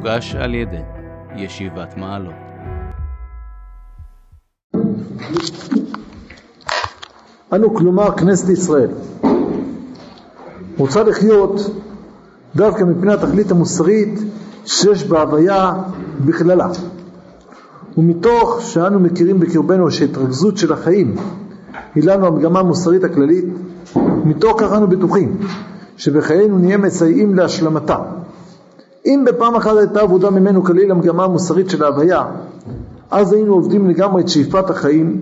מוגש על ידי ישיבת מעלות. אנו כלומר כנסת ישראל רוצה לחיות דווקא מפני התכלית המוסרית שיש בהוויה בכללה ומתוך שאנו מכירים בקרבנו שהתרכזות של החיים היא לנו המגמה המוסרית הכללית מתוך כך אנו בטוחים שבחיינו נהיה מסייעים להשלמתה אם בפעם אחת הייתה עבודה ממנו כליל המגמה המוסרית של ההוויה אז היינו עובדים לגמרי את שאיפת החיים.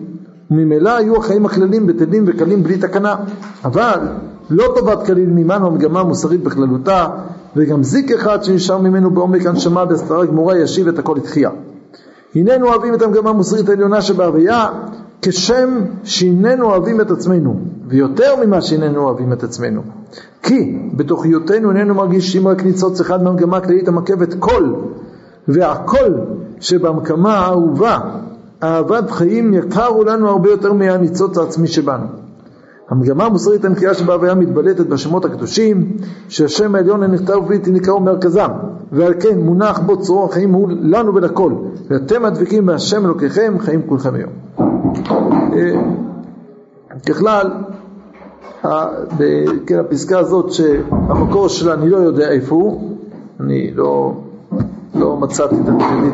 וממילא היו החיים הכללים בטלים וקלים בלי תקנה. אבל לא טובת כליל ממנו המגמה המוסרית בכללותה וגם זיק אחד שנשאר ממנו בעומק הנשמה בהסתרה גמורה ישיב את הכל לתחייה. הננו אוהבים את המגמה המוסרית העליונה שבהוויה כשם שהננו אוהבים את עצמנו ויותר ממה שהננו אוהבים את עצמנו. כי בתוך היותנו הננו מרגישים רק ניצוץ אחד מהמגמה הכללית המקבת כל והכל שבמקמה האהובה אהבת חיים יקרו לנו הרבה יותר מהניצוץ העצמי שבנו. המגמה המוסרית הנקייה שבהוויה מתבלטת בשמות הקדושים שהשם העליון הנכתב ובלתי ניכר ומרכזם ועל כן מונח בו צרור החיים הוא לנו ולכל ואתם הדבקים בהשם אלוקיכם חיים כולכם היום. אה, ככלל כן, הפסקה הזאת שהמקור שלה אני לא יודע איפה הוא אני לא, לא מצאתי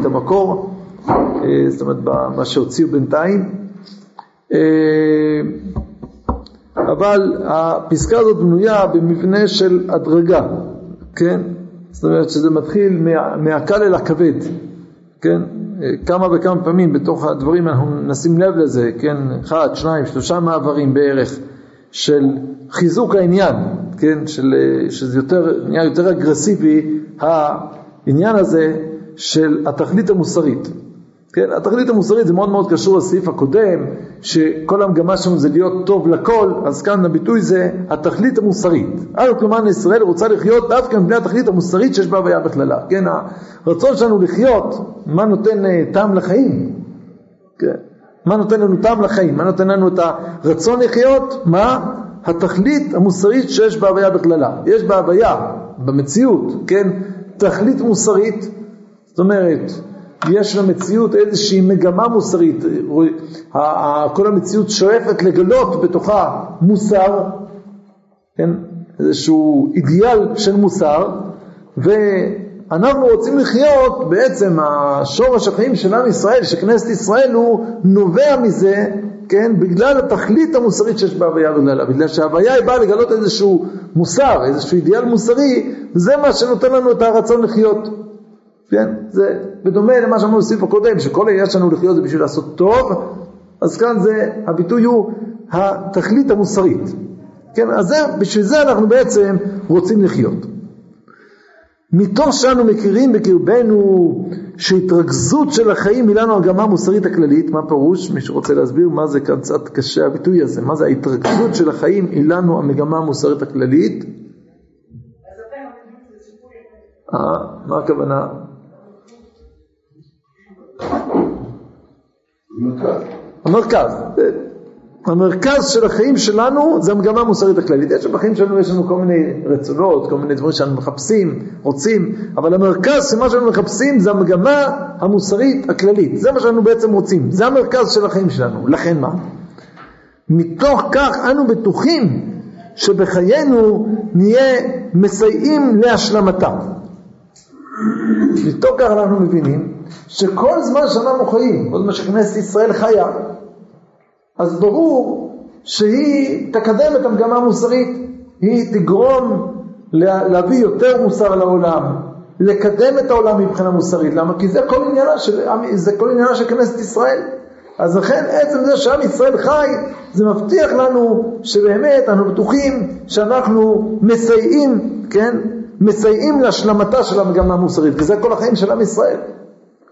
את המקור אה, זאת אומרת מה שהוציאו בינתיים אה, אבל הפסקה הזאת בנויה במבנה של הדרגה, כן? זאת אומרת שזה מתחיל מה, מהקל אל הכבד, כן? כמה וכמה פעמים בתוך הדברים אנחנו נשים לב לזה, כן? אחד, שניים, שלושה מעברים בערך של חיזוק העניין, כן? של, שזה יותר, נהיה יותר אגרסיבי העניין הזה של התכלית המוסרית. כן, התכלית המוסרית זה מאוד מאוד קשור לסעיף הקודם, שכל המגמה שלנו זה להיות טוב לכל, אז כאן הביטוי זה התכלית המוסרית. אנו כלומר ישראל רוצה לחיות דווקא מבני התכלית המוסרית שיש בה הוויה בכללה. כן, הרצון שלנו לחיות, מה נותן אה, טעם לחיים? כן, מה נותן לנו טעם לחיים? מה נותן לנו את הרצון לחיות? מה? התכלית המוסרית שיש בה הוויה בכללה. יש בה הוויה, במציאות, כן, תכלית מוסרית, זאת אומרת, יש למציאות איזושהי מגמה מוסרית, כל המציאות שואפת לגלות בתוכה מוסר, כן? איזשהו אידיאל של מוסר, ואנחנו רוצים לחיות, בעצם השורש החיים של עם ישראל, של כנסת ישראל, הוא נובע מזה, כן? בגלל התכלית המוסרית שיש בהוויה בגללה, בגלל שההוויה היא באה לגלות איזשהו מוסר, איזשהו אידיאל מוסרי, זה מה שנותן לנו את הרצון לחיות. כן? זה בדומה למה שאמרנו בסעיף הקודם, שכל העניין שלנו לחיות זה בשביל לעשות טוב, אז כאן זה, הביטוי הוא התכלית המוסרית. כן? אז זה, בשביל זה אנחנו בעצם רוצים לחיות. מתוך שאנו מכירים בקרבנו שהתרכזות של החיים היא לנו הגמה המוסרית הכללית, מה פירוש? מי שרוצה להסביר מה זה כאן קצת קשה הביטוי הזה, מה זה ההתרכזות של החיים היא לנו המגמה המוסרית הכללית? אה, מה הכוונה? המרכז. המרכז של החיים שלנו זה המגמה המוסרית הכללית. יש בחיים שלנו יש לנו כל מיני רצונות, כל מיני דברים שאנחנו מחפשים, רוצים, אבל המרכז של מה שאנחנו מחפשים זה המגמה המוסרית הכללית. זה מה שאנחנו בעצם רוצים, זה המרכז של החיים שלנו. לכן מה? מתוך כך אנו בטוחים שבחיינו נהיה מסייעים להשלמתם. מתוך כך אנחנו מבינים שכל זמן שאנחנו חיים, כל זמן שכנסת ישראל חיה, אז ברור שהיא תקדם את המגמה המוסרית, היא תגרום להביא יותר מוסר לעולם, לקדם את העולם מבחינה מוסרית. למה? כי זה כל עניינה של, זה כל עניינה של כנסת ישראל. אז לכן עצם זה שעם ישראל חי, זה מבטיח לנו שבאמת אנחנו בטוחים שאנחנו מסייעים, כן, מסייעים להשלמתה של המגמה המוסרית, כי זה כל החיים של עם ישראל.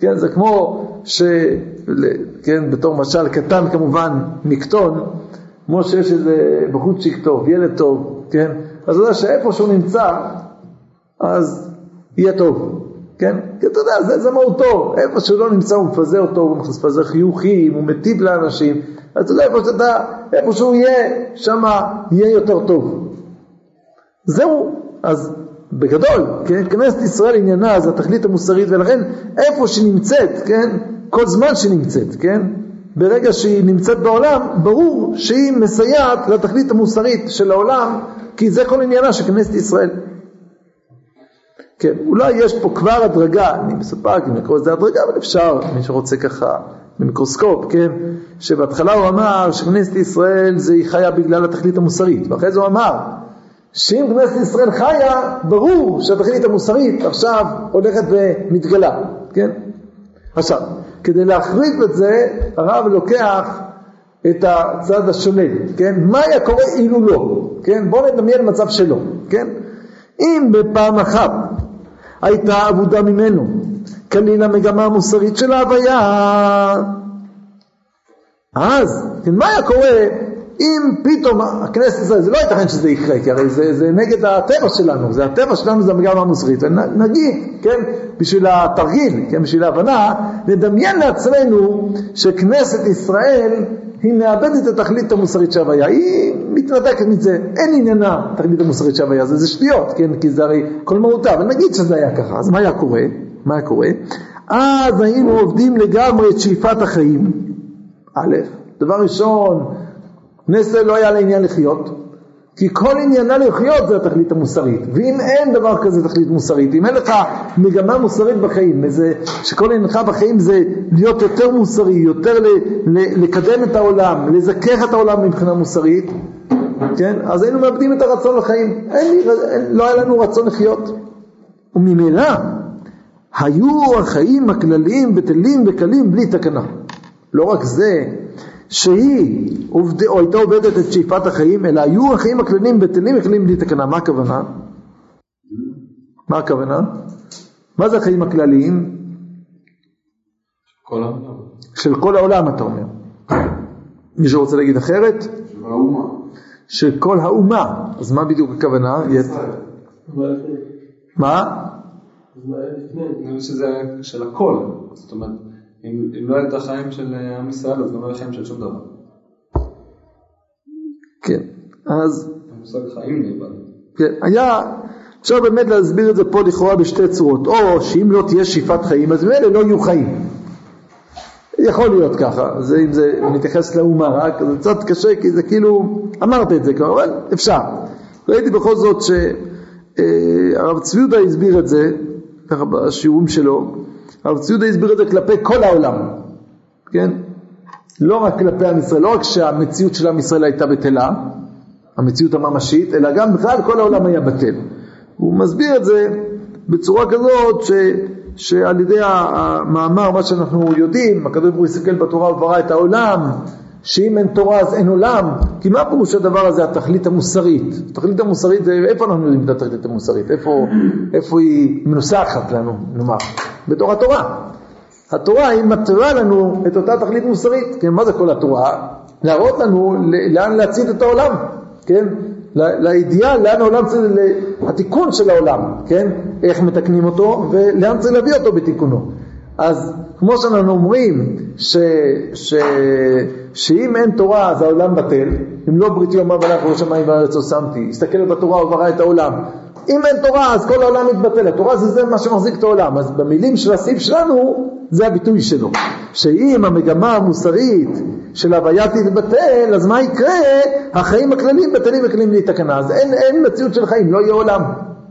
כן, זה כמו ש... כן, בתור משל קטן כמובן, מקטון, כמו שיש איזה בחורצ'יק טוב, ילד טוב, כן, אז אתה יודע שאיפה שהוא נמצא, אז יהיה טוב, כן? כי אתה יודע, זה, זה מהותו, איפה שהוא לא נמצא הוא מפזר אותו, הוא מפזר חיוכים, הוא מטיב לאנשים, אז אתה יודע, איפה שאתה, איפה שהוא יהיה, שם יהיה יותר טוב. זהו, אז בגדול, כן? כנסת ישראל עניינה זה התכלית המוסרית ולכן איפה שהיא נמצאת, כן? כל זמן שהיא נמצאת, כן? ברגע שהיא נמצאת בעולם, ברור שהיא מסייעת לתכלית המוסרית של העולם, כי זה כל עניינה של כנסת ישראל. כן, אולי יש פה כבר הדרגה, אני מסופק אם לקרוא לזה הדרגה, אבל אפשר, מי שרוצה ככה במיקרוסקופ, כן, שבהתחלה הוא אמר שכנסת ישראל זה היא חיה בגלל התכלית המוסרית, ואחרי זה הוא אמר שאם כנסת ישראל חיה, ברור שהתכלית המוסרית עכשיו הולכת ומתגלה, כן? עכשיו, כדי להחריף את זה, הרב לוקח את הצד השונה, כן? מה היה קורה אילו לא, כן? בואו נדמיין מצב שלו, כן? אם בפעם אחת הייתה אבודה ממנו, כליל המגמה המוסרית של ההוויה, אז, כן, מה היה קורה אם פתאום הכנסת ישראל, זה לא ייתכן שזה יקרה, כי הרי זה, זה נגד הטבע שלנו, זה הטבע שלנו זה המגמה המוסרית, נגיד, כן, בשביל התרגיל, כן, בשביל ההבנה, נדמיין לעצמנו שכנסת ישראל היא מאבדת את התכלית המוסרית של הוויה, היא מתנתקת מזה, אין עניינה תכלית המוסרית של הוויה, זה, זה שטויות, כן, כי זה הרי כל מהותה, אבל נגיד שזה היה ככה, אז מה היה קורה? מה היה קורה? אז היינו עובדים לגמרי את שאיפת החיים, א', דבר ראשון, נסה לא היה לה עניין לחיות, כי כל עניינה לחיות זה התכלית המוסרית, ואם אין דבר כזה תכלית מוסרית, אם אין לך מגמה מוסרית בחיים, איזה, שכל עניינך בחיים זה להיות יותר מוסרי, יותר ל, ל, לקדם את העולם, לזכך את העולם מבחינה מוסרית, כן? אז היינו מאבדים את הרצון לחיים, אין, אין, לא היה לנו רצון לחיות. וממילא היו החיים הכלליים בטלים וקלים בלי תקנה. לא רק זה, שהיא עובד, או הייתה עובדת את שאיפת החיים, אלא היו החיים הכלליים בטלים וכלליים בלי תקנה. מה הכוונה? מה הכוונה? מה זה החיים הכלליים? כל העולם. של כל העולם אתה אומר. מישהו רוצה להגיד אחרת? של האומה. של כל האומה. אז מה בדיוק הכוונה? מה? שזה של הכל. זאת אומרת, אם, אם לא הייתה חיים של אה, עם ישראל, אז גם לא היה חיים של שום דבר. כן, אז... המושג חיים נאבד. כן, היה, אפשר באמת להסביר את זה פה לכאורה בשתי צורות, או שאם לא תהיה שאיפת חיים, אז ממילא לא יהיו חיים. יכול להיות ככה, זה, אם זה מתייחס לאומה רק, זה קצת קשה כי זה כאילו, אמרת את זה כבר, אבל אפשר. ראיתי בכל זאת שהרב צבי יהודה הסביר את זה, ככה בשיעורים שלו, הרב צבי יהודה הסביר את זה כלפי כל העולם, כן? לא רק כלפי עם ישראל, לא רק שהמציאות של עם ישראל הייתה בטלה, המציאות הממשית, אלא גם בכלל כל העולם היה בטל. הוא מסביר את זה בצורה כזאת ש, שעל ידי המאמר, מה שאנחנו יודעים, הקדוש ברוך הוא הסתכל בתורה וברא את העולם, שאם אין תורה אז אין עולם, כי מה פירוש הדבר הזה, התכלית המוסרית? התכלית המוסרית, איפה אנחנו יודעים את התכלית המוסרית? איפה, איפה היא מנוסחת לנו, נאמר? בתור התורה. התורה היא מתרה לנו את אותה תכלית מוסרית, כן, מה זה כל התורה? להראות לנו לאן להצעיד את העולם, כן? לאידיאל, לאן העולם צריך, התיקון של העולם, כן? איך מתקנים אותו ולאן צריך להביא אותו בתיקונו. אז כמו שאנחנו אומרים ש, ש, שאם אין תורה אז העולם בטל, אם לא בריתי אומר ולך ראש המים והארץ לא שמתי, הסתכל בתורה וברא את העולם. אם אין תורה אז כל העולם מתבטל, התורה זה, זה מה שמחזיק את העולם, אז במילים של הסעיף שלנו זה הביטוי שלו, שאם המגמה המוסרית של הוויה תתבטל, אז מה יקרה? החיים הכלליים בטלים וכללים בלי תקנה, אז אין, אין מציאות של חיים, לא יהיה עולם,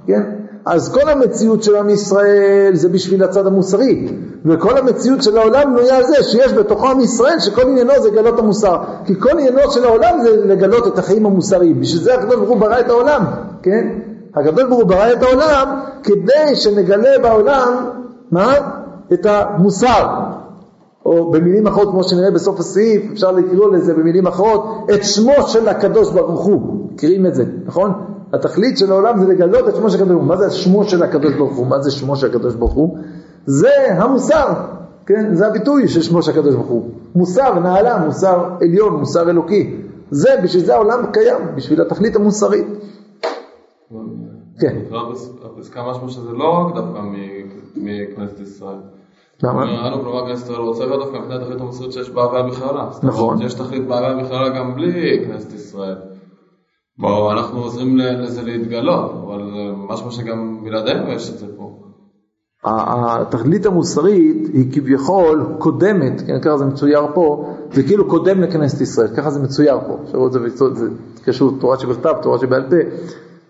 כן? אז כל המציאות של עם ישראל זה בשביל הצד המוסרי, וכל המציאות של העולם בנויה על זה שיש בתוכו עם ישראל שכל עניינו זה לגלות המוסר, כי כל עניינו של העולם זה לגלות את החיים המוסריים, בשביל זה הקדוש ברוך הוא ברא את העולם, כן? הקדוש ברוך הוא ברא את העולם כדי שנגלה בעולם, מה? את המוסר, או במילים אחרות כמו שנראה בסוף הסעיף, אפשר לקרוא לזה במילים אחרות, את שמו של הקדוש ברוך הוא, מכירים את זה, נכון? התכלית של העולם זה לגלות את שמו של הקדוש ברוך הוא. מה זה שמו של הקדוש ברוך הוא? מה זה שמו של הקדוש ברוך הוא? זה המוסר, כן? זה הביטוי של שמו של הקדוש ברוך הוא. מוסר נעלה, מוסר עליון, מוסר אלוקי. זה, בשביל זה העולם קיים, בשביל התכלית המוסרית. כן. הפסקה משמע שזה לא רק דווקא מכנסת ישראל. למה? נראינו כלומר כנסת ישראל רוצה להיות דווקא מבחינת התכלית המוסרית שיש בהוויה בכללה. נכון. יש תכלית בהוויה בכללה גם בלי כנסת ישראל. ברור, אנחנו עוזרים לזה להתגלות, אבל זה משהו שגם בלעדינו יש את זה פה. התכלית המוסרית היא כביכול קודמת, כן, ככה זה מצויר פה, זה כאילו קודם לכנסת ישראל, ככה זה מצויר פה, עכשיו זה, זה קשור תורה שבכתב, תורה שבעל פה,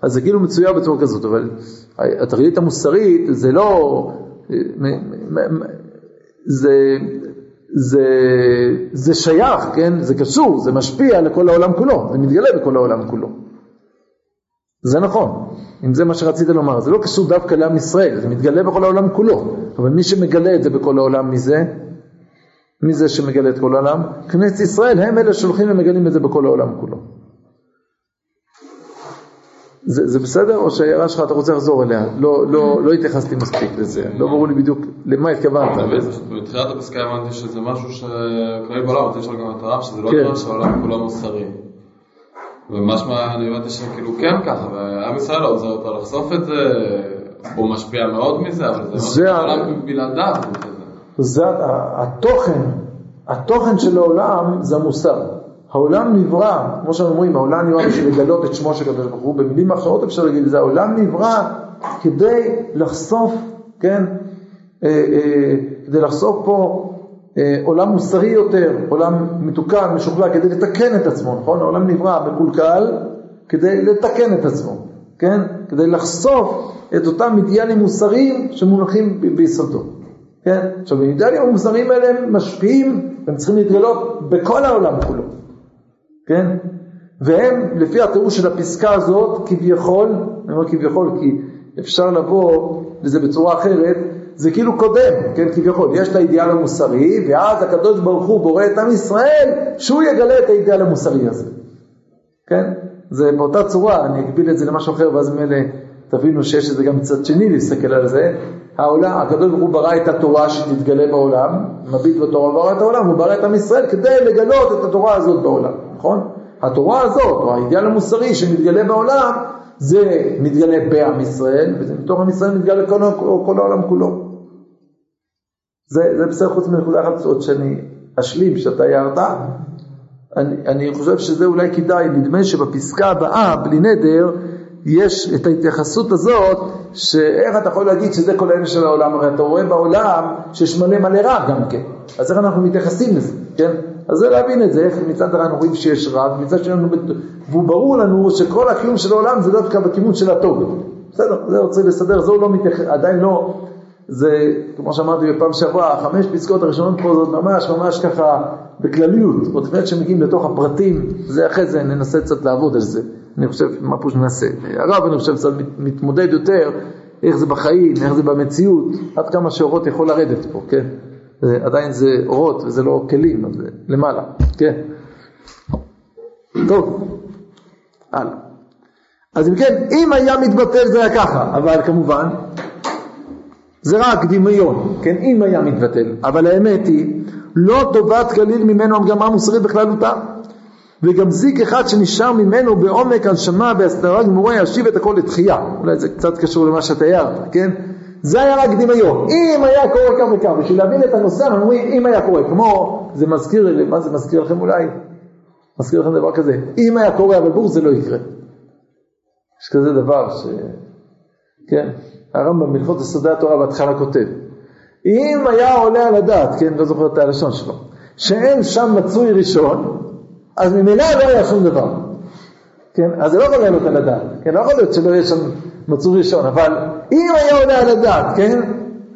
אז זה כאילו מצויר בצורה כזאת, אבל התכלית המוסרית זה לא, זה, זה, זה שייך, כן, זה קשור, זה משפיע לכל העולם כולו, זה מתגלה בכל העולם כולו. זה נכון, אם זה מה שרצית לומר, זה לא קשור דווקא לעם ישראל, זה מתגלה בכל העולם כולו, אבל מי שמגלה את זה בכל העולם, מי זה? מי זה שמגלה את כל העולם? כנסת ישראל, הם אלה שהולכים ומגלים את זה בכל העולם כולו. זה, זה בסדר, או שההערה שלך אתה רוצה לחזור אליה? לא, לא, לא התייחסתי מספיק לזה, לא ברור לי בדיוק למה התכוונת. בתחילת הפסקה הבנתי שזה משהו שקורה בעולם, יש לו גם את הרב, שזה לא דבר כן. שהעולם כולו מוסרי. ומשמע אני הבנתי שכאילו כן ככה, ועם ישראל לא עוזר אותו לחשוף את זה, הוא משפיע מאוד מזה, אבל זה משהו שהעולם בלעדיו. זה התוכן, התוכן של העולם זה המוסר. העולם נברא, כמו שאנחנו אומרים, העולם נברא בשביל לגלות את שמו של הקדוש ברוך הוא, במילים אחרות אפשר להגיד את זה, העולם נברא כדי לחשוף, כן, אה, אה, כדי לחשוף פה עולם מוסרי יותר, עולם מתוקן, משוכלל, כדי לתקן את עצמו, נכון? העולם נברא מקולקל כדי לתקן את עצמו, כן? כדי לחשוף את אותם אידיאלים מוסריים שמונחים ביסודו, כן? עכשיו, האידיאלים המוסריים האלה הם משפיעים, הם צריכים להתגלות בכל העולם כולו, כן? והם, לפי התיאור של הפסקה הזאת, כביכול, אני אומר כביכול כי אפשר לבוא לזה בצורה אחרת, זה כאילו קודם, כן, כביכול, יש את האידיאל המוסרי, ואז הקדוש ברוך הוא בורא את עם ישראל, שהוא יגלה את האידיאל המוסרי הזה, כן? זה באותה צורה, אני אגביל את זה למשהו אחר, ואז מילא תבינו שיש את זה גם מצד שני להסתכל על זה. העולם, הקדוש ברוך הוא ברא את התורה שתתגלה בעולם, מביט בתורה ברא את העולם, הוא ברא את עם ישראל כדי לגלות את התורה הזאת בעולם, נכון? התורה הזאת, או האידיאל המוסרי שמתגלה בעולם, זה מתגלה בעם ישראל, וזה מתוך עם ישראל מתגלה כל, כל העולם כולו. זה, זה בסדר חוץ מנקודה אחת עוד שאני אשלים, שאתה הערת. אני, אני חושב שזה אולי כדאי, נדמה שבפסקה הבאה, בלי נדר, יש את ההתייחסות הזאת, שאיך אתה יכול להגיד שזה כל העניין של העולם, הרי אתה רואה בעולם שיש מלא מלא רע גם כן, אז איך אנחנו מתייחסים לזה, כן? אז זה להבין את זה, איך מצד אחד אנחנו רואים שיש רע, ומצד שני, והוא ברור לנו שכל הקיום של העולם זה דווקא בכיוון של הטוב. בסדר, זה רוצה לסדר, זה הוא לא מתייחס, עדיין לא, זה, כמו שאמרתי בפעם שעברה, חמש פסקאות הראשונות פה זאת ממש ממש ככה בכלליות, עוד לפני שמגיעים לתוך הפרטים, זה אחרי זה ננסה קצת לעבוד על זה, אני חושב, מה פה שנעשה. הרב אני חושב קצת מתמודד יותר, איך זה בחיים, איך זה במציאות, עד כמה שאורות יכול לרדת פה, כן? זה, עדיין זה אורות וזה לא כלים, אז זה למעלה, כן? טוב, הלאה. אז אם כן, אם היה מתבטל זה היה ככה, אבל כמובן, זה רק דמיון, כן, אם היה מתבטל, אבל האמת היא, לא טובת כליל ממנו המגמה המוסרית בכללותה, וגם זיק אחד שנשאר ממנו בעומק הנשמה בהסתרה גמורה ישיב את הכל לתחייה, אולי זה קצת קשור למה שאתה הערת, כן? זה היה רק דמיון, אם היה קורה כך וכך, בשביל להבין את הנושא, אנחנו אומרים אם היה קורה, כמו, זה מזכיר, מה זה מזכיר לכם אולי? מזכיר לכם דבר כזה, אם היה קורה אבל ברור זה לא יקרה. יש כזה דבר ש... כן, הרמב"ם בהלכות יסודי התורה בהתחלה כותב, אם היה עולה על הדעת, כן, לא זוכר את הלשון שלו, שאין שם מצוי ראשון, אז ממילא לא היה שום דבר. כן, אז זה לא יכול לעלות על הדעת, כן, לא יכול להיות שלא יהיה שם מצוי ראשון, אבל אם היה עולה על הדעת, כן,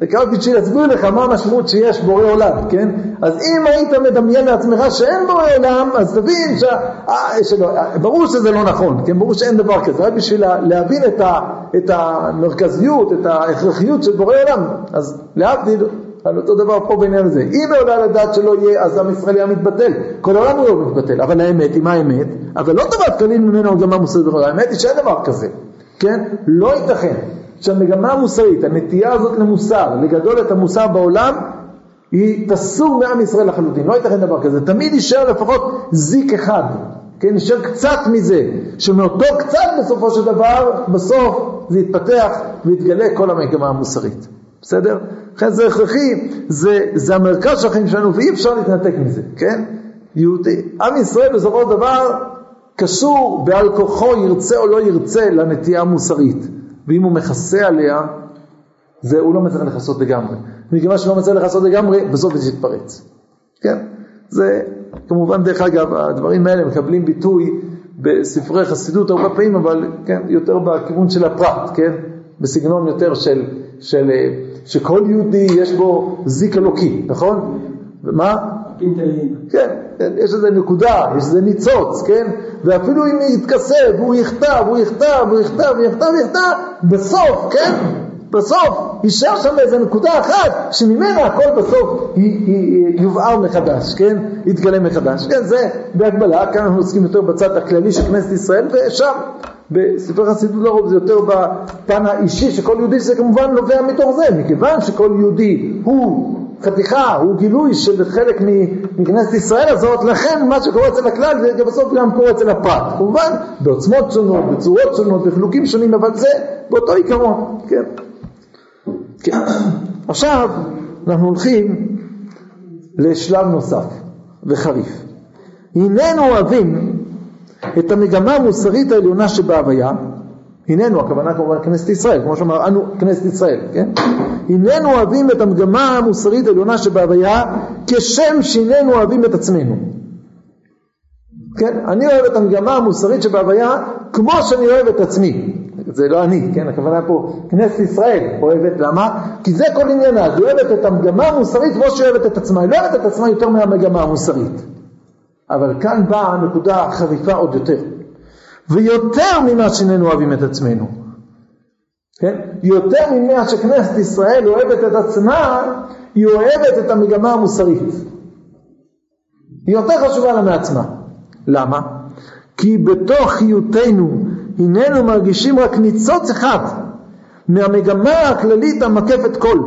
רק בשביל להסביר לך מה המשמעות שיש בורא עולם, כן? אז אם היית מדמיין לעצמך שאין בורא עולם, אז תבין ש... אה, שלא, ברור שזה לא נכון, כן? ברור שאין דבר כזה, רק בשביל להבין את, ה... את המרכזיות, את ההכרחיות של בורא עולם, אז להבדיל, על אותו דבר פה בעניין הזה. אם עולה על הדעת שלא יהיה, אז עם ישראל היה מתבטל. כל העולם הוא לא מתבטל, אבל האמת היא, מה האמת? אבל לא טובת כלים ממנו גם המוסר בכלל, האמת היא שאין דבר כזה, כן? לא ייתכן. שהמגמה המוסרית, הנטייה הזאת למוסר, לגדול את המוסר בעולם, היא תסור מעם ישראל לחלוטין, לא ייתכן דבר כזה, תמיד יישאר לפחות זיק אחד, כן, יישאר קצת מזה, שמאותו קצת בסופו של דבר, בסוף זה יתפתח ויתגלה כל המגמה המוסרית, בסדר? לכן זה הכרחי, זה, זה המרכז של החיים שלנו ואי אפשר להתנתק מזה, כן? יהודי, עם ישראל בסופו של דבר קשור בעל כוחו ירצה או לא ירצה לנטייה המוסרית, ואם הוא מכסה עליה, זה הוא לא מצליח לכסות לגמרי. מכיוון שלא מצליח לכסות לגמרי, בסוף זה יתפרץ. כן? זה כמובן, דרך אגב, הדברים האלה מקבלים ביטוי בספרי חסידות הרבה פעמים, אבל כן, יותר בכיוון של הפרט, כן? בסגנון יותר של, של, שכל יהודי יש בו זיק אלוקי, נכון? ומה? כן, כן, יש איזה נקודה, יש איזה ניצוץ, כן? ואפילו אם יתכסה והוא יכתב, הוא יכתב, הוא יכתב, הוא יכתב, הוא יכתב, בסוף, כן? בסוף יישאר שם איזה נקודה אחת שממנה הכל בסוף יובהר מחדש, כן? יתגלה מחדש. כן, זה בהגבלה, כאן אנחנו עוסקים יותר בצד הכללי של כנסת ישראל ושם בספר חסידות לרוב זה יותר בפן האישי שכל יהודי זה כמובן נובע מתוך זה, מכיוון שכל יהודי הוא חתיכה, הוא גילוי של חלק מכנסת ישראל הזאת, לכן מה שקורה אצל הכלל זה בסוף גם קורה אצל הפרט. כמובן בעוצמות שונות, בצורות שונות, בחילוקים שונים, אבל זה באותו עיקרון, כן. כן. עכשיו אנחנו הולכים לשלב נוסף וחריף. הננו אוהבים את המגמה המוסרית העליונה שבהוויה, הננו, הכוונה כמובן כנסת ישראל, כמו שאמר אנו כנסת ישראל, כן? הננו אוהבים את המגמה המוסרית העליונה שבהוויה כשם שהננו אוהבים את עצמנו. כן? אני אוהב את המגמה המוסרית שבהוויה כמו שאני אוהב את עצמי. זה לא אני, כן? הכוונה פה, כנסת ישראל אוהבת, למה? כי זה כל עניינה, היא אוהבת את המגמה המוסרית כמו שהיא אוהבת את עצמה, היא לא אוהבת את עצמה יותר מהמגמה המוסרית. אבל כאן באה הנקודה החריפה עוד יותר. ויותר ממה שאיננו אוהבים את עצמנו. כן? יותר ממה שכנסת ישראל אוהבת את עצמה, היא אוהבת את המגמה המוסרית. היא יותר חשובה לה מעצמה. למה? כי בתוך חיותנו הננו מרגישים רק ניצוץ אחד מהמגמה הכללית המקפת כל.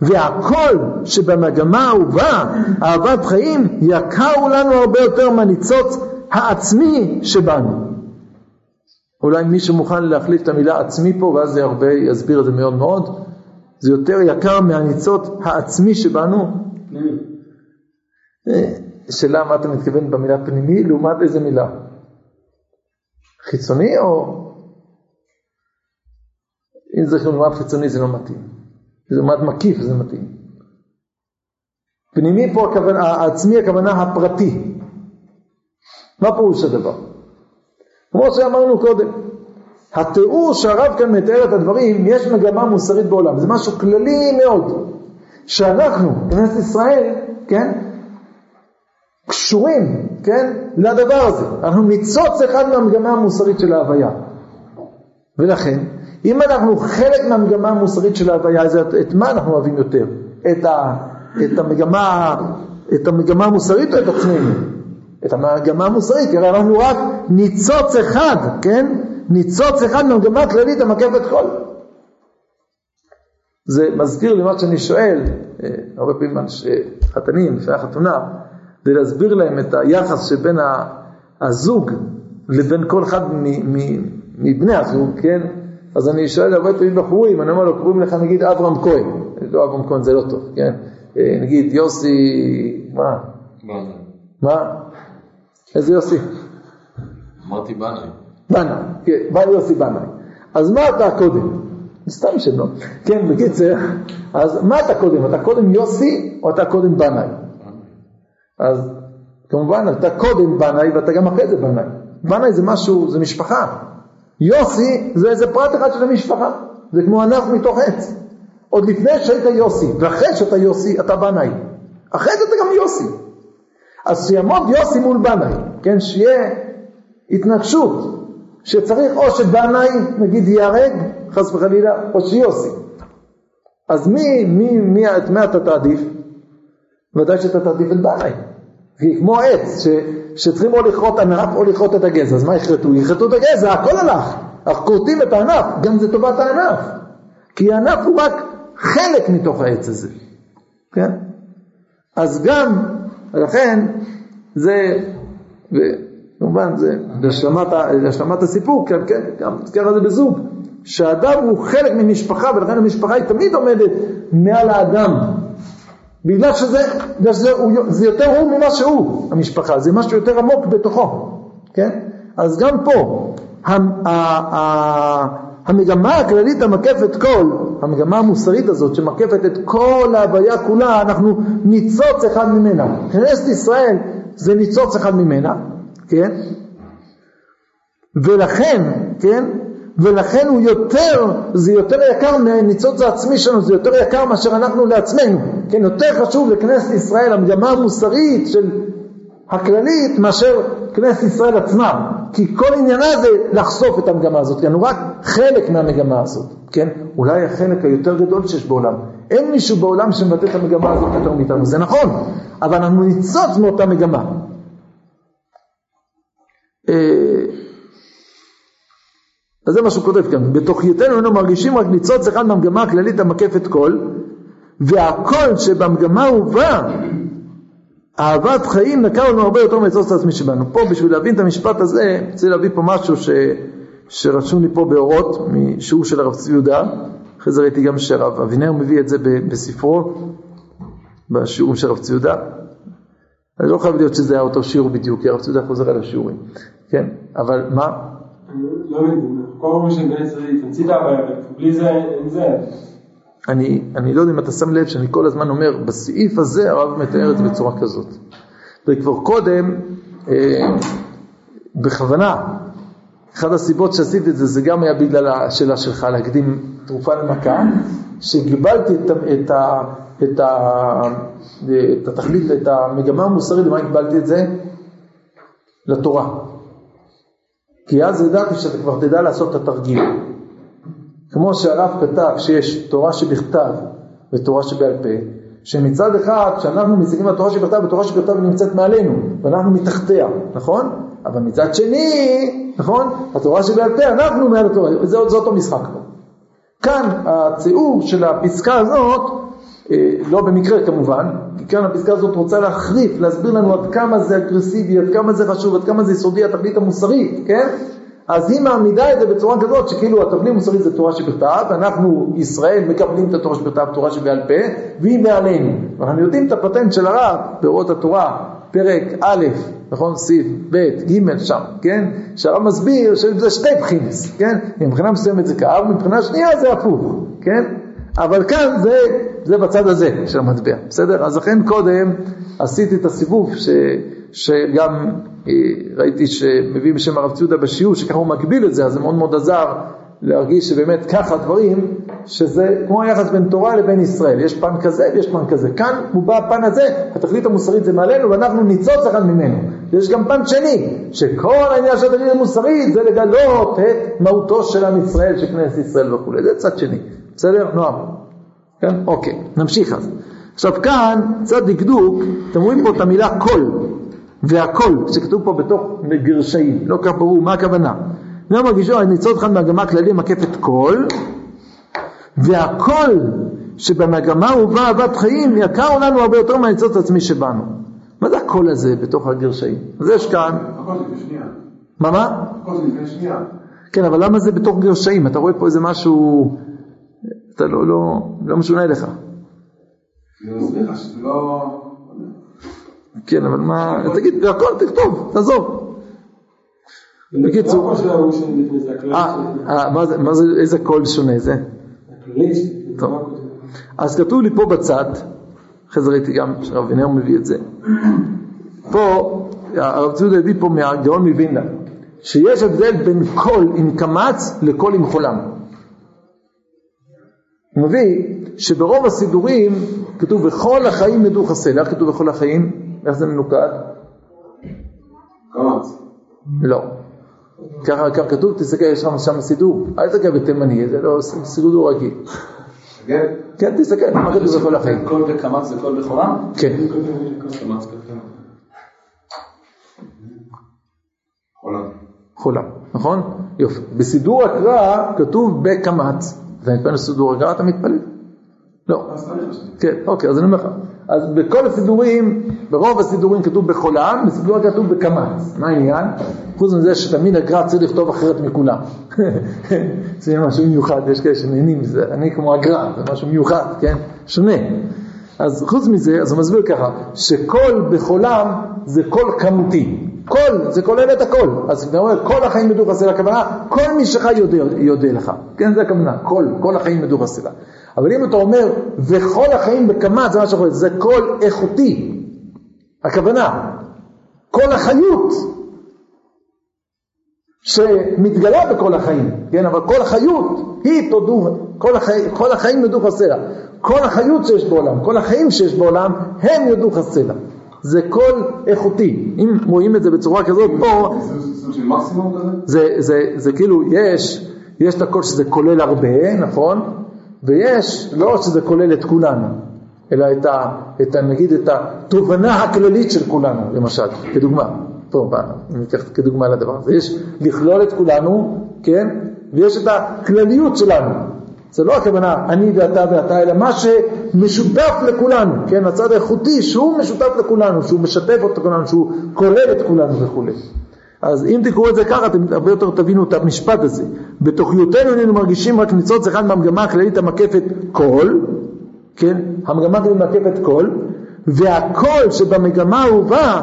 והכל שבמגמה האהובה, אהבת חיים, יקר לנו הרבה יותר מהניצוץ העצמי שבנו. אולי מישהו מוכן להחליף את המילה עצמי פה, ואז זה הרבה יסביר את זה מאוד מאוד. זה יותר יקר מהניצוץ העצמי שבנו. פנימי. אה, שאלה מה אתה מתכוון במילה פנימי, לעומת איזה מילה? חיצוני או... אם זה לעומת חיצוני זה לא מתאים. לעומת מקיף זה מתאים. פנימי פה הכוונה, העצמי הכוונה הפרטי. מה פירוש הדבר? כמו שאמרנו קודם, התיאור שהרב כאן מתאר את הדברים, יש מגמה מוסרית בעולם, זה משהו כללי מאוד, שאנחנו, כנסת ישראל, כן, קשורים, כן, לדבר הזה. אנחנו ניצוץ אחד מהמגמה המוסרית של ההוויה. ולכן, אם אנחנו חלק מהמגמה המוסרית של ההוויה, אז את מה אנחנו אוהבים יותר? את, ה, את, המגמה, את המגמה המוסרית או את עצמנו? את המגמה המוסרית, כי אנחנו רק ניצוץ אחד, כן? ניצוץ אחד מהמגמה הכללית המקפת כל. זה מזכיר לי מה שאני שואל, אה, הרבה פעמים חתנים, לפני החתונה, כדי להסביר להם את היחס שבין הזוג לבין כל אחד מבני הזוג, כן? אז אני שואל הרבה פעמים בחורים, אני אומר לו, קוראים לך נגיד אברהם כהן, לא אברהם כהן זה לא טוב, כן? אה, נגיד יוסי, מה? בנאי. מה? איזה יוסי? אמרתי בנאי. בנאי, כן, בא יוסי בנאי. אז מה אתה קודם? סתם שלא. כן, בקיצר, אז מה אתה קודם? אתה קודם יוסי או אתה קודם בנאי? אז כמובן אתה קודם בנאי ואתה גם אחרי זה בנאי. בנאי זה משהו, זה משפחה. יוסי זה איזה פרט אחד של המשפחה. זה כמו ענף מתוך עץ. עוד לפני שהיית יוסי, ואחרי שאתה יוסי אתה בנאי. אחרי זה אתה גם יוסי. אז שיעמוד יוסי מול בנאי, כן, שיהיה התנגשות, שצריך או שבנאי נגיד ייהרג, חס וחלילה, או שיוסי. אז מי, מי, מי, את מי אתה תעדיף? ודאי שאתה תעדיף את בנאי. כמו עץ, ש, שצריכים או לכרות ענף או לכרות את הגזע, אז מה יכרתו? יכרתו את הגזע, הכל הלך, אנחנו כורתים את הענף, גם זה טובת הענף, כי הענף הוא רק חלק מתוך העץ הזה, כן? אז גם, לכן, זה, וכמובן זה להשלמת, להשלמת הסיפור, כן, כן, גם ככה זה בזוג, שהאדם הוא חלק ממשפחה ולכן המשפחה היא תמיד עומדת מעל האדם בגלל שזה, בגלל שזה הוא, זה יותר הוא ממה שהוא, המשפחה, זה משהו יותר עמוק בתוכו. כן? אז גם פה, המגמה הכללית המקפת כל, המגמה המוסרית הזאת שמקפת את כל ההוויה כולה, אנחנו ניצוץ אחד ממנה. כנסת ישראל זה ניצוץ אחד ממנה, כן? ולכן, כן? ולכן הוא יותר, זה יותר יקר מהניצוץ העצמי שלנו, זה יותר יקר מאשר אנחנו לעצמנו. כן, יותר חשוב לכנסת ישראל המגמה המוסרית של הכללית מאשר כנסת ישראל עצמה. כי כל עניינה זה לחשוף את המגמה הזאת, כן, הוא רק חלק מהמגמה הזאת, כן? אולי החלק היותר גדול שיש בעולם. אין מישהו בעולם שמבטא את המגמה הזאת יותר מאיתנו, זה נכון, אבל אנחנו ניצוץ מאותה מגמה. אה, אז זה מה שהוא כותב כאן, בתוכייתנו אנו מרגישים רק ניצוץ אחד מהמגמה הכללית המקפת כל, והכל שבמגמה הובא, אהבת חיים נקע לנו הרבה יותר מהניצוץ העצמי שבנו. פה בשביל להבין את המשפט הזה, רוצה להביא פה משהו ש... שרשום לי פה באורות, משיעור של הרב צבי יהודה, אחרי זה ראיתי גם שהרב אבינר מביא את זה בספרו, בשיעורים של הרב צבי יהודה. אני לא חייב להיות שזה היה אותו שיעור בדיוק, כי הרב צבי יהודה חוזר על השיעורים, כן, אבל מה? לא מבין, כל שבן ישראל תמצית הבעיה, בלי זה אין זה. אני, אני לא יודע אם אתה שם לב שאני כל הזמן אומר, בסעיף הזה הרב מתאר את זה בצורה כזאת. וכבר קודם, אה, בכוונה, אחת הסיבות שעשיתי את זה, זה גם היה בגלל השאלה שלך להקדים תרופה למכה, שגיבלתי את, את, ה, את, ה, את התכלית, את המגמה המוסרית, למה הגבלתי את זה? לתורה. כי אז ידעתי שאתה כבר תדע לעשות את התרגיל. כמו שהרב כתב שיש תורה שבכתב ותורה שבעל פה, שמצד אחד כשאנחנו מסתכלים על תורה שבכתב ותורה שבכתב נמצאת מעלינו ואנחנו מתחתיה, נכון? אבל מצד שני, נכון? התורה שבעל פה אנחנו מעל התורה, זה, אותו משחק. כאן הציור של הפסקה הזאת, לא במקרה כמובן, כי כאן הפסקה הזאת רוצה להחריף, להסביר לנו עד כמה זה אגרסיבי, עד כמה זה חשוב, עד כמה זה יסודי התכלית המוסרית, כן? אז היא מעמידה את זה בצורה כזאת שכאילו התבנית מוסרית זה תורה שבכתב, אנחנו ישראל מקבלים את התורה שבכתב, תורה שבעל פה, והיא מעלינו. אנחנו יודעים את הפטנט של הרב באורות התורה, פרק א', נכון? סעיף ב', ג' שם, כן? שהרב מסביר שזה שתי בחינס, כן? מבחינה מסוימת זה כאב, מבחינה שנייה זה הפוך, כן? אבל כאן זה, זה בצד הזה של המטבע, בסדר? אז לכן קודם עשיתי את הסיבוב ש, שגם אה, ראיתי שמביא בשם הרב ציודה בשיעור, שככה הוא מגביל את זה, אז זה מאוד מאוד עזר להרגיש שבאמת ככה דברים, שזה כמו היחס בין תורה לבין ישראל, יש פן כזה ויש פן כזה. כאן הוא בא הפן הזה, התכלית המוסרית זה מעלינו ואנחנו ניצוץ אחד ממנו. יש גם פן שני, שכל העניין של התכלית המוסרית זה לגלות את מהותו של עם ישראל, של כנסת ישראל וכולי, זה צד שני. בסדר? נועם. כן? אוקיי, נמשיך אז. עכשיו כאן, צד דקדוק, אתם רואים פה את המילה קול. והכל, שכתוב פה בתוך גרשאים, לא כך ברור מה הכוונה. לא מרגישו, אני ניצוד אחד מהגמה הכללי מקפת כל, והכל שבמגמה הובא אהבת חיים יקר לנו הרבה יותר מהניצוץ העצמי שבנו. מה זה הקול הזה בתוך הגרשאים? אז יש כאן... הכל זה בשנייה. מה מה? הכל זה לפני שנייה. כן, אבל למה זה בתוך גרשאים? אתה רואה פה איזה משהו... אתה לא, לא, לא משונה לך. לא... כן, אבל מה... תגיד, והכל תכתוב, תעזוב. בקיצור, אה, אה, מה זה, איזה קול שונה זה? טוב. אז כתוב לי פה בצד, אחרי זה ראיתי גם שהרב וינר מביא את זה, פה, הרב ציודה הביא פה מהגאון מווילנה, שיש הבדל בין קול עם קמץ לקול עם חולם. הוא מביא שברוב הסידורים כתוב בכל החיים ידעו חסל, איך כתוב בכל החיים? איך זה מנוקד? קמץ. לא. ככה כתוב, תסתכל, יש לך שם סידור, אל תסתכל בתימני, זה לא סידור רגיל. כן? כן, תסתכל, מה כתוב בכל החיים? קול וקמץ זה קול בכורה? כן. חולם. חולם, נכון? יופי. בסידור הקרא כתוב בקמץ, אתה מתפלל לסידור הקרא, אתה מתפלל? לא. לשני. כן, אוקיי, אז אני אומר לך. אז בכל הסידורים, ברוב הסידורים כתוב בחולם, בסידור כתוב בקמץ. מה העניין? חוץ מזה שתמיד הגר"א צריך לכתוב אחרת מכולם. זה משהו מיוחד, יש כאלה שנהנים מזה. אני כמו הגר"א, זה משהו מיוחד, כן? שונה. אז חוץ מזה, אז הוא מסביר ככה, שקול בחולם זה קול כמותי. כל, זה כולל את הכל. אז אתה אומר, כל החיים מדוך הסלע, הכוונה, כל מי שחי יודע, יודע לך. כן, זה הכוונה, כל, כל החיים מדוך הסלע. אבל אם אתה אומר, וכל החיים בקמ"ט, זה מה שאנחנו זה כל איכותי. הכוונה, כל החיות שמתגלה בכל החיים, כן, אבל כל החיות היא תודו, כל, החי, כל החיים יודו חסרה. כל החיות שיש בעולם, כל החיים שיש בעולם, הם יודו חסרה. זה קול איכותי. אם רואים את זה בצורה כזאת, פה... זה? זה, זה, זה כאילו, יש, יש את הקול שזה כולל הרבה, נכון? ויש, לא שזה כולל את כולנו, אלא את, ה, את ה, נגיד, את התובנה הכללית של כולנו, למשל, כדוגמה. פה, אני אקח כדוגמה לדבר הזה. יש לכלול את כולנו, כן? ויש את הכלליות שלנו. זה לא הכוונה אני ואתה ואתה, אלא מה שמשותף לכולנו, כן? הצד האיכותי שהוא משותף לכולנו, שהוא משתף אותו כולנו, שהוא כולל את כולנו וכולי. אז אם תקראו את זה ככה, אתם הרבה יותר תבינו את המשפט הזה. בתוכיותנו איננו מרגישים רק ניצוץ אחד מהמגמה הכללית המקפת קול, כן? המגמה הכללית מקפת קול, והקול שבמגמה האהובה,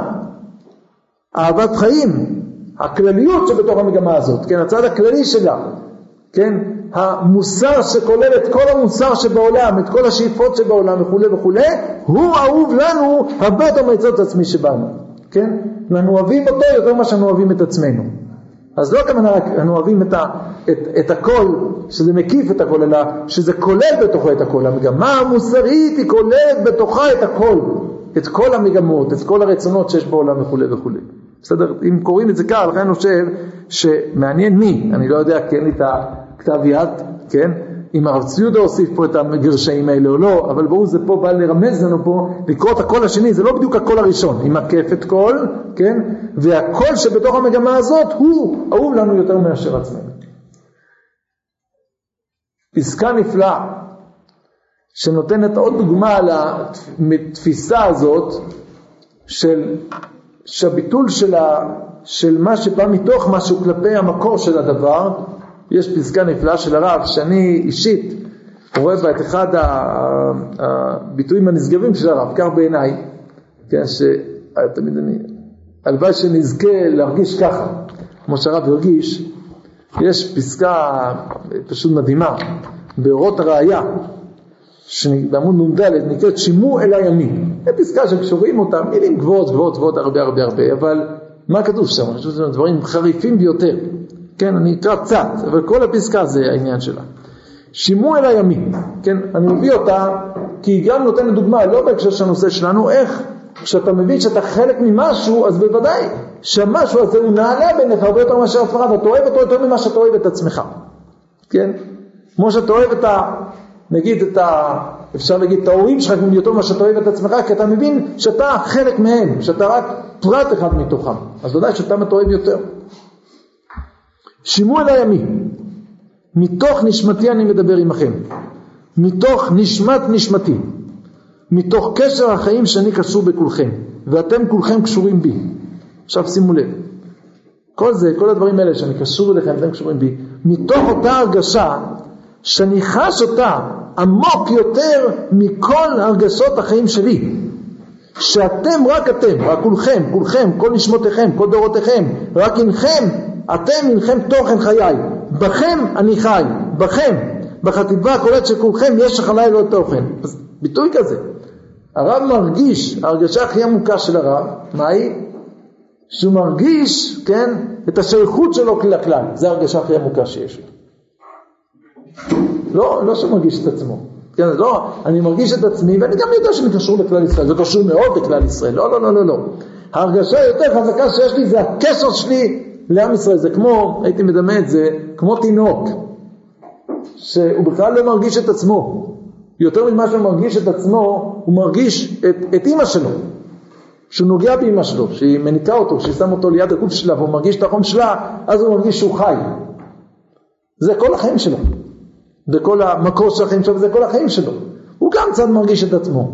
אהבת חיים, הכלליות שבתוך המגמה הזאת, כן? הצד הכללי שלה, כן? המוסר שכולל את כל המוסר שבעולם, את כל השאיפות שבעולם וכולי וכולי, הוא אהוב לנו הרבה יותר מהצוץ עצמי שבנו, כן? אנחנו אוהבים אותו יותר ממה שאנחנו אוהבים את עצמנו. אז לא כמובן רק אנחנו אוהבים את, ה, את, את הכל, שזה מקיף את הכל, אלא שזה כולל בתוכו את הכל. המגמה המוסרית היא כוללת בתוכה את הכל, את כל המגמות, את כל הרצונות שיש בעולם וכולי וכולי. בסדר? אם קוראים את זה ככה, לכן אני חושב שמעניין מי, אני לא יודע, כי אין לי את הכתב יד, כן? אם הרב ציודה הוסיף פה את הגרשאים האלה או לא, אבל ברור זה פה בא לרמז לנו פה, לקרוא את הקול השני, זה לא בדיוק הקול הראשון, עם מקפת קול, כן? והקול שבתוך המגמה הזאת הוא אהוב לנו יותר מאשר עצמנו. פסקה נפלאה, שנותנת עוד דוגמה לתפיסה הזאת של שהביטול של, ה, של מה שבא מתוך משהו כלפי המקור של הדבר, יש פסקה נפלאה של הרב שאני אישית רואה בה את אחד הביטויים הנשגבים של הרב, כך בעיניי, כן, שתמיד אני, הלוואי שנזכה להרגיש ככה, כמו שהרב הרגיש, יש פסקה פשוט מדהימה, באורות הראייה, בעמוד נ"ד נקראת שימו אל הימין. זו פסקה שקשורים אותה, מילים גבוהות גבוהות גבוהות הרבה הרבה הרבה, אבל מה כתוב שם? אני חושב שזה דברים חריפים ביותר. כן, אני אקרא קצת, אבל כל הפסקה זה העניין שלה. שימו אל הימין, כן, אני מביא אותה כי היא גם נותנת דוגמה, לא בהקשר של הנושא שלנו, איך כשאתה מבין שאתה חלק ממשהו, אז בוודאי שהמשהו הזה הוא נעלה בעיניך הרבה יותר מאשר עצמך, ואתה אוהב אותו יותר ממה שאתה אוהב את עצמך, כן? כמו שאתה אוהב את ה... נגיד את ה... אפשר להגיד את ההורים שלך יותר ממה שאתה אוהב את עצמך, כי אתה מבין שאתה חלק מהם, שאתה רק פרט אחד מתוכם, אז ודאי שאתה אתה אוהב יותר. שימו אל הימין, מתוך נשמתי אני מדבר עמכם, מתוך נשמת נשמתי, מתוך קשר החיים שאני קשור בכולכם, ואתם כולכם קשורים בי. עכשיו שימו לב, כל זה, כל הדברים האלה שאני קשור אליכם, אתם קשורים בי, מתוך אותה הרגשה שאני חש אותה עמוק יותר מכל הרגשות החיים שלי. שאתם, רק אתם, רק כולכם, כולכם, כל נשמותיכם, כל דורותיכם, רק אינכם, אתם אינכם תוכן חיי. בכם אני חי, בכם, בחטיבה הכוללת של כולכם יש החלל לא תוכן. אז ביטוי כזה. הרב מרגיש, ההרגשה הכי עמוקה של הרב, מה היא? שהוא מרגיש, כן, את השייכות שלו לכלל. זו ההרגשה הכי עמוקה שיש לו. לא, לא שמרגיש את עצמו. כן, לא, אני מרגיש את עצמי ואני גם יודע שאני קשור לכלל ישראל, זה קשור מאוד לכלל ישראל, לא, לא, לא, לא, לא. ההרגשה היותר חזקה שיש לי זה הקשר שלי לעם ישראל, זה כמו, הייתי מדמה את זה, כמו תינוק, שהוא בכלל לא מרגיש את עצמו. יותר ממה שהוא מרגיש את עצמו, הוא מרגיש את, את אימא שלו, שהוא נוגע באימא שלו, שהיא מניקה אותו, שהיא שמה אותו ליד הגוף שלה והוא מרגיש את החום שלה, אז הוא מרגיש שהוא חי. זה כל החיים שלו. וכל המקור של החיים שלו זה כל החיים שלו. הוא גם קצת מרגיש את עצמו.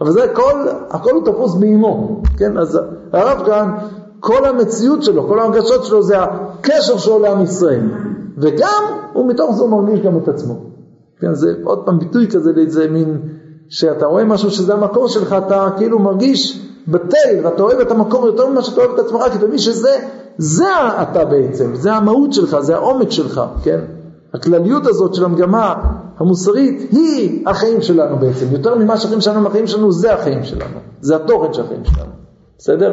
אבל זה כל, הכל הוא תפוס באימו, כן? אז הרב כאן, כל המציאות שלו, כל ההרגשות שלו זה הקשר שלו לעם ישראל. וגם, הוא מתוך זה מרגיש גם את עצמו. כן, זה עוד פעם ביטוי כזה לאיזה מין, שאתה רואה משהו שזה המקור שלך, אתה כאילו מרגיש בטל, ואתה אוהב את המקום יותר ממה שאתה אוהב את עצמך, כי אתה מבין שזה, זה אתה בעצם, זה המהות שלך, זה העומק שלך, כן? הכלליות הזאת של המגמה המוסרית היא החיים שלנו בעצם, יותר ממה שהחיים שלנו החיים שלנו זה החיים שלנו, זה התוכן של החיים שלנו, בסדר?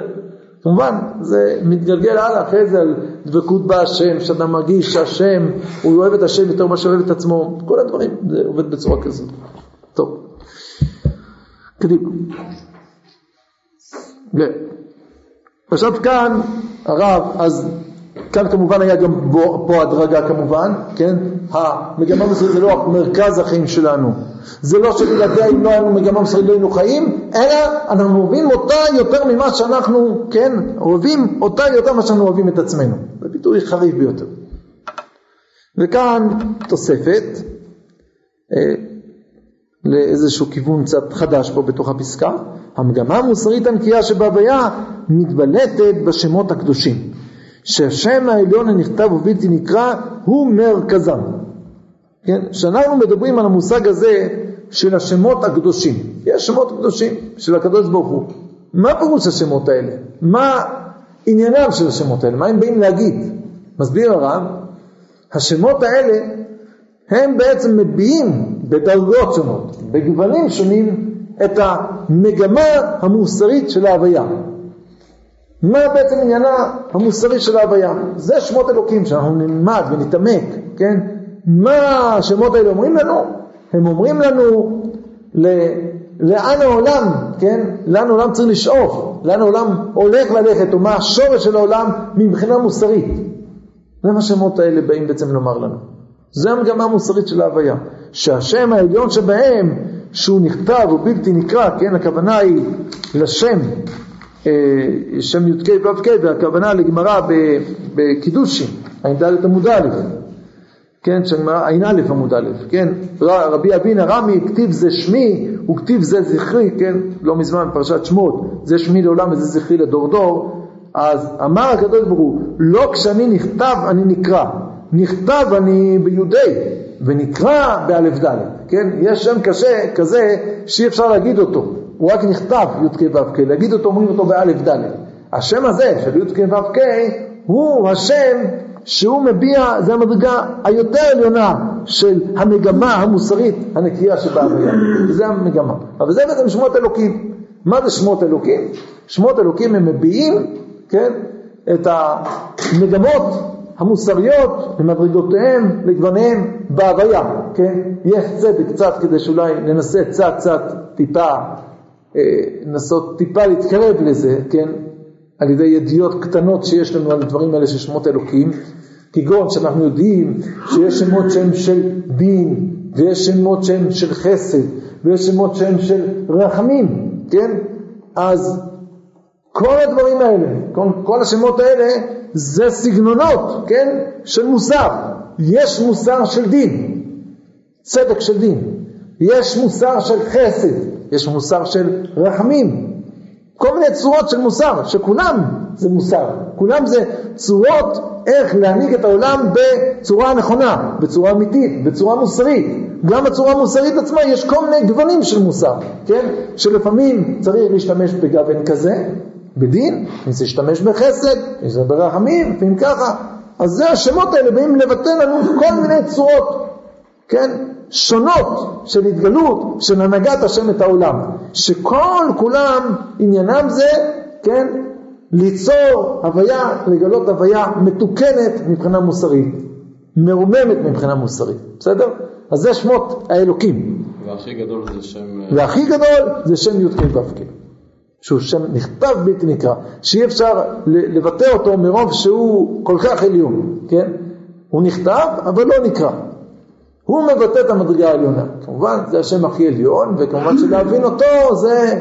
כמובן, זה מתגלגל הלאה אחרי זה על דבקות בהשם, שאתה מרגיש שהשם, הוא אוהב את השם יותר ממה שאוהב את עצמו, כל הדברים, זה עובד בצורה כזאת. טוב, קדימה. עכשיו כאן הרב, אז כאן כמובן היה גם פה הדרגה כמובן, כן? המגמה המוסרית זה לא מרכז החיים שלנו, זה לא שבלעדיה אם לא היינו מגמה מוסרית לא היינו חיים, אלא אנחנו אוהבים אותה יותר ממה שאנחנו, כן? אוהבים אותה יותר ממה שאנחנו אוהבים את עצמנו. זה ביטוי חריף ביותר. וכאן תוספת אה, לאיזשהו כיוון קצת חדש פה בתוך הפסקה. המגמה המוסרית הנקייה שבהוויה מתבלטת בשמות הקדושים. שהשם העליון הנכתב ובלתי נקרא הוא מרכזם. כן? כשאנחנו מדברים על המושג הזה של השמות הקדושים, יש שמות קדושים של הקדוש ברוך הוא. מה פירוש השמות האלה? מה עניינם של השמות האלה? מה הם באים להגיד? מסביר הרב, השמות האלה הם בעצם מביעים בדרגות שונות, בגוונים שונים, את המגמה המוסרית של ההוויה. מה בעצם עניינה המוסרי של ההוויה? זה שמות אלוקים שאנחנו נלמד ונתעמק, כן? מה השמות האלה אומרים לנו? הם אומרים לנו ל... לאן העולם, כן? לאן העולם צריך לשאוף, לאן העולם הולך ללכת, או מה השורש של העולם מבחינה מוסרית. זה מה השמות האלה באים בעצם לומר לנו. זה המגמה המוסרית של ההוויה. שהשם העליון שבהם, שהוא נכתב, הוא בלתי נקרא, כן? הכוונה היא לשם שם י"ק ו"ק, והכוונה לגמרא בקידושין, ע"ד עמוד א', כן, ע"א עמוד א', כן, רבי אבינה רמי, כתיב זה שמי וכתיב זה זכרי, כן, לא מזמן פרשת שמות, זה שמי לעולם וזה זכרי לדור דור, אז אמר הקדוש ברוך הוא, לא כשאני נכתב אני נקרא, נכתב אני ביהודי ונקרא באלף ד', כן, יש שם קשה כזה שאי אפשר להגיד אותו, הוא רק נכתב י"ק ו"ק, להגיד אותו אומרים אותו באלף ד'. השם הזה של י"ק ו"ק הוא השם שהוא מביע, זה המדרגה היותר עליונה של המגמה המוסרית הנקייה שבהוויה. זה המגמה. אבל זה בעצם שמות אלוקים. מה זה שמות אלוקים? שמות אלוקים הם מביעים, כן, את המגמות המוסריות למדרגותיהם, לגווניהם בהוויה, כן? יש צדק קצת כדי שאולי ננסה קצת קצת טיפה לנסות טיפה להתקרב לזה, כן, על ידי ידיעות קטנות שיש לנו על הדברים האלה של שמות אלוקים, כגון שאנחנו יודעים שיש שמות שהם של דין, ויש שמות שהם של חסד, ויש שמות שהם של רחמים, כן? אז כל הדברים האלה, כל, כל השמות האלה זה סגנונות, כן? של מוסר. יש מוסר של דין, צדק של דין. יש מוסר של חסד, יש מוסר של רחמים, כל מיני צורות של מוסר, שכולם זה מוסר, כולם זה צורות איך להנהיג את העולם בצורה נכונה, בצורה אמיתית, בצורה מוסרית. גם בצורה המוסרית עצמה יש כל מיני גוונים של מוסר, כן? שלפעמים צריך להשתמש בגוון כזה, בדין, אם זה להשתמש בחסד, אם זה ברחמים, לפעמים ככה. אז זה השמות האלה באים לבטא לנו כל מיני צורות, כן? שונות של התגלות, של הנהגת השם את העולם, שכל כולם עניינם זה, כן, ליצור הוויה, לגלות הוויה מתוקנת מבחינה מוסרית, מרוממת מבחינה מוסרית, בסדר? אז זה שמות האלוקים. והכי גדול זה שם... אה, והכי גדול זה שם י"ק ו"ק. שהוא שם נכתב בלתי נקרא, שאי אפשר לבטא אותו מרוב שהוא כל כך עליון, כן? הוא נכתב אבל לא נקרא. הוא מבטא את המדרגה העליונה. כמובן, זה השם הכי עליון, וכמובן שלהבין אותו זה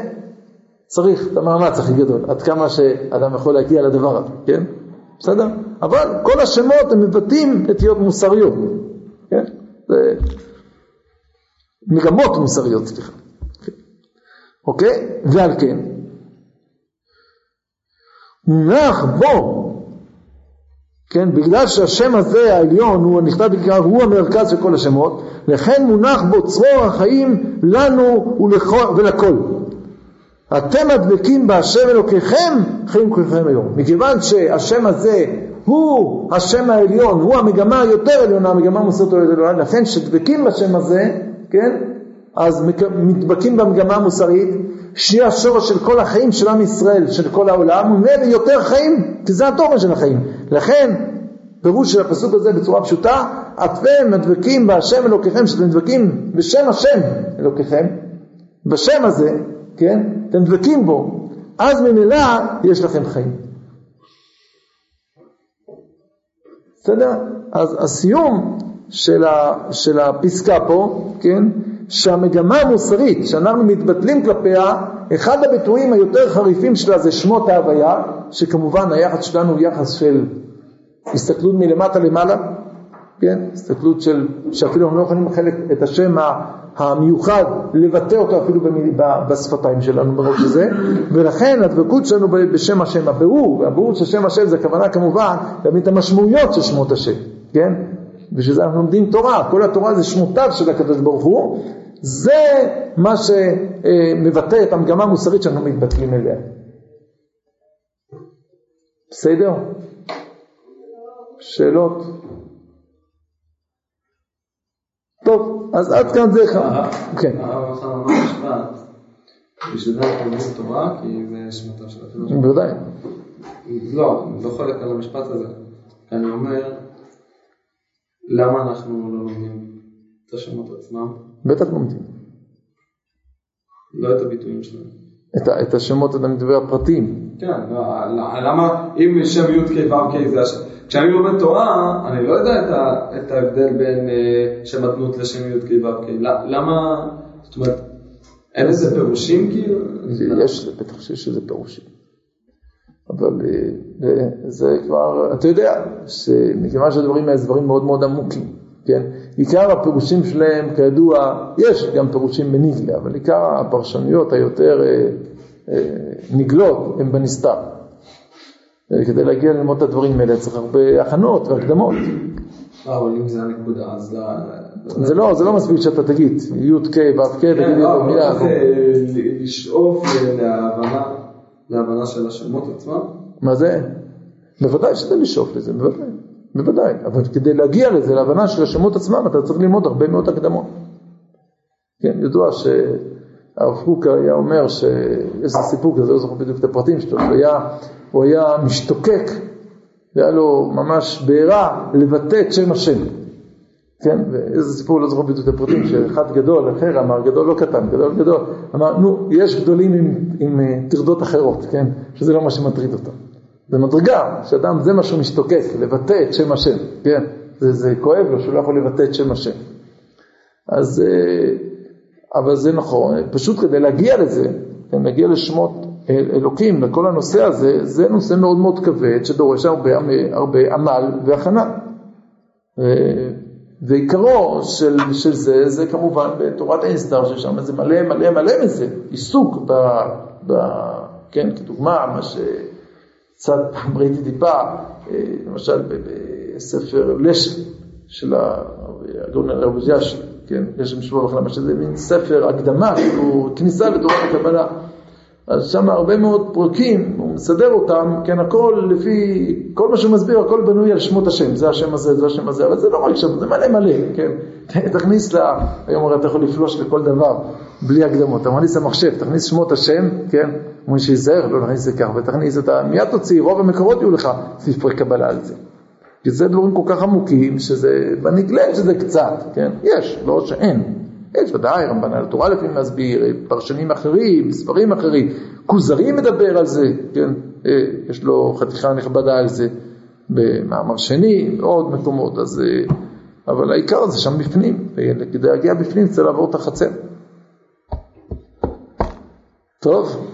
צריך את המאמץ הכי גדול, עד כמה שאדם יכול להגיע לדבר הזה, כן? בסדר? אבל כל השמות הם מבטאים נטיות מוסריות, כן? זה מגמות מוסריות, סליחה. אוקיי? ועל כן, מונח בו כן, בגלל שהשם הזה העליון הוא הנכתב בקרב, הוא המרכז של כל השמות, לכן מונח בו צרור החיים לנו ולכל. אתם הדבקים בהשם אלוקיכם, חיים כולכם היום. מכיוון שהשם הזה הוא השם העליון, הוא המגמה היותר עליונה, המגמה היותר עליונה, לכן כשדבקים בשם הזה, כן, אז מתבקים במגמה המוסרית, שהיא השורש של כל החיים של עם ישראל, של כל העולם, וממילא יותר חיים, כי זה התוכן של החיים. לכן, פירוש של הפסוק הזה בצורה פשוטה, אתם מדבקים בהשם אלוקיכם, שאתם מדבקים בשם השם אלוקיכם, בשם הזה, כן, אתם דבקים בו, אז ממילא יש לכם חיים. בסדר? אז הסיום של, ה, של הפסקה פה, כן, שהמגמה המוסרית שאנחנו מתבטלים כלפיה, אחד הביטויים היותר חריפים שלה זה שמות ההוויה, שכמובן היחס שלנו הוא יחס של הסתכלות מלמטה למעלה, כן? הסתכלות של, שאפילו אנחנו לא יכולים לחלק את השם המיוחד, לבטא אותו אפילו בשפתיים שלנו מרוב שזה, ולכן הדבקות שלנו בשם השם, הבירור, והבירור של שם השם זה הכוונה כמובן להבין את המשמעויות של שמות השם, כן? בשביל זה אנחנו לומדים תורה, כל התורה זה שמותיו של הקדוש ברוך הוא, זה מה שמבטא את המגמה המוסרית שאנחנו מתבטלים אליה. בסדר? שאלות? טוב, אז עד כאן זה אחד. כן. בשביל זה אנחנו לומדים תורה, כי זה שמותיו של הקדוש ברוך הוא. בוודאי. לא, אני לא חולק על המשפט הזה. אני אומר, למה אנחנו לא לומדים את השמות עצמם? בטח לומדים. לא את הביטויים שלהם. את, ה- את השמות אתה מדבר הפרטיים. כן, לא, למה אם שם י"ק ו"ק זה השם? כשאני לומד תורה, אני לא יודע את, ה, את ההבדל בין אה, שם אדנות לשם י"ק ו"ק. ל- למה, זאת אומרת, אין לזה פירושים כאילו? יש, בטח שיש לזה פירושים. אבל אה, זה כבר, אתה יודע, שמכיוון שהדברים האלה דברים מאוד מאוד עמוקים, כן? עיקר הפירושים שלהם, כידוע, יש גם פירושים בניגלה, אבל עיקר הפרשנויות היותר אה, אה, נגלות הם בנסתר. אה, כדי להגיע ללמוד את הדברים האלה צריך הרבה הכנות והקדמות. אה, אבל אם זה הנקודה, אז לא... זה לא, זה לא מספיק שאתה תגיד י"ק ו"ק, תגיד כן, את לא, זה אבל מילה. צריך אה, לשאוף להבנה, להבנה של השמות עצמם. מה זה? בוודאי שזה לשאוף לזה, בוודאי, בוודאי. אבל כדי להגיע לזה, להבנה של השמות עצמם, אתה צריך ללמוד הרבה מאוד הקדמות. כן, ידוע שהרב קוק היה אומר שיש סיפור כזה, לא זוכר בדיוק את הפרטים שלו, שהוא היה, הוא היה משתוקק, והיה לו ממש בעירה לבטא את שם השם. כן, ואיזה סיפור, לא זוכר בדיוק את הפרטים, שאחד גדול, אחר אמר, גדול לא קטן, גדול גדול, אמר, נו, יש גדולים עם, עם אה, טרדות אחרות, כן, שזה לא מה שמטריד אותם. זה מדרגה, שאדם זה מה שהוא משתוקק, לבטא את שם השם, כן, זה, זה כואב לו שהוא לא יכול לבטא את שם השם. אז, אה, אבל זה נכון, פשוט כדי להגיע לזה, כן, להגיע לשמות אל- אלוקים, לכל הנושא הזה, זה נושא מאוד מאוד כבד, שדורש הרבה, הרבה עמל והכנה. אה, ועיקרו של, של זה, זה כמובן בתורת האינסטר, ששם זה מלא מלא מלא מזה, עיסוק ב... ב כן, כדוגמה, מה שקצת פעם ראיתי טיפה, אה, למשל בספר לשם של הגאון הרב ז'אש, כן, לשם שבוע וחלמה, שזה מין ספר הקדמה, כאילו כניסה לתורת הקבלה. אז שם הרבה מאוד פרקים, הוא מסדר אותם, כן, הכל לפי, כל מה שהוא מסביר, הכל בנוי על שמות השם, זה השם הזה, זה השם הזה, אבל זה לא רק שם, זה מלא מלא, כן, תכניס ל... היום הרי אתה יכול לפלוש לכל דבר בלי הקדמות, אתה מכניס למחשב, תכניס שמות השם, כן, אומרים שיזהר, לא נכניס את זה כך, ותכניס את ה... מיד תוציא, רוב המקורות יהיו לך ספרי קבלה על זה. כי זה דברים כל כך עמוקים, שזה, בנגלה שזה קצת, כן, יש, לא שאין. יש ודאי, רמב"ן על התורה לפעמים מסביר, פרשנים אחרים, ספרים אחרים, כוזרי מדבר על זה, כן, אה, יש לו חתיכה נכבדה על זה, במאמר שני, בעוד מקומות, אז, אה, אבל העיקר זה שם בפנים, וכדי להגיע בפנים צריך לעבור את החצר. טוב,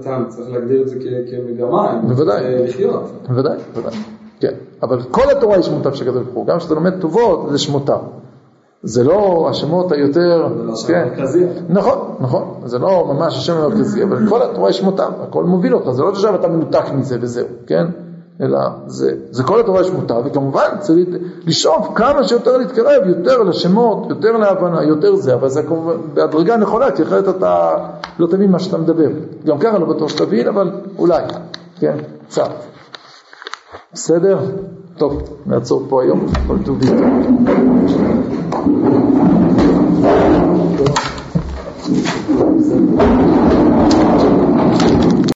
אתה צריך להגדיר את זה כמגמה, בוודאי. לחיות. בוודאי, בוודאי, כן, אבל כל התורה היא שמותיו של הקדוש ברוך הוא, גם כשאתה לומד טובות זה שמותיו. זה לא השמות היותר, לא כן. נכון, נכון, זה לא ממש השם המרכזי, אבל כל התורה היא שמותיו, הכל מוביל אותך, זה לא שעכשיו אתה מנותק מזה וזהו, כן? אלא זה, זה כל התורה יש מותר, וכמובן צריך לשאוף כמה שיותר להתקרב, יותר לשמות, יותר להבנה, יותר זה, אבל זה כמובן בהדרגה נכונה, כי אחרת אתה לא תבין מה שאתה מדבר. גם ככה לא בטוח שתבין, אבל אולי, כן, קצת. בסדר? טוב, נעצור פה היום, כל טוב. 彼は、その時代に起きた人気は全然違う。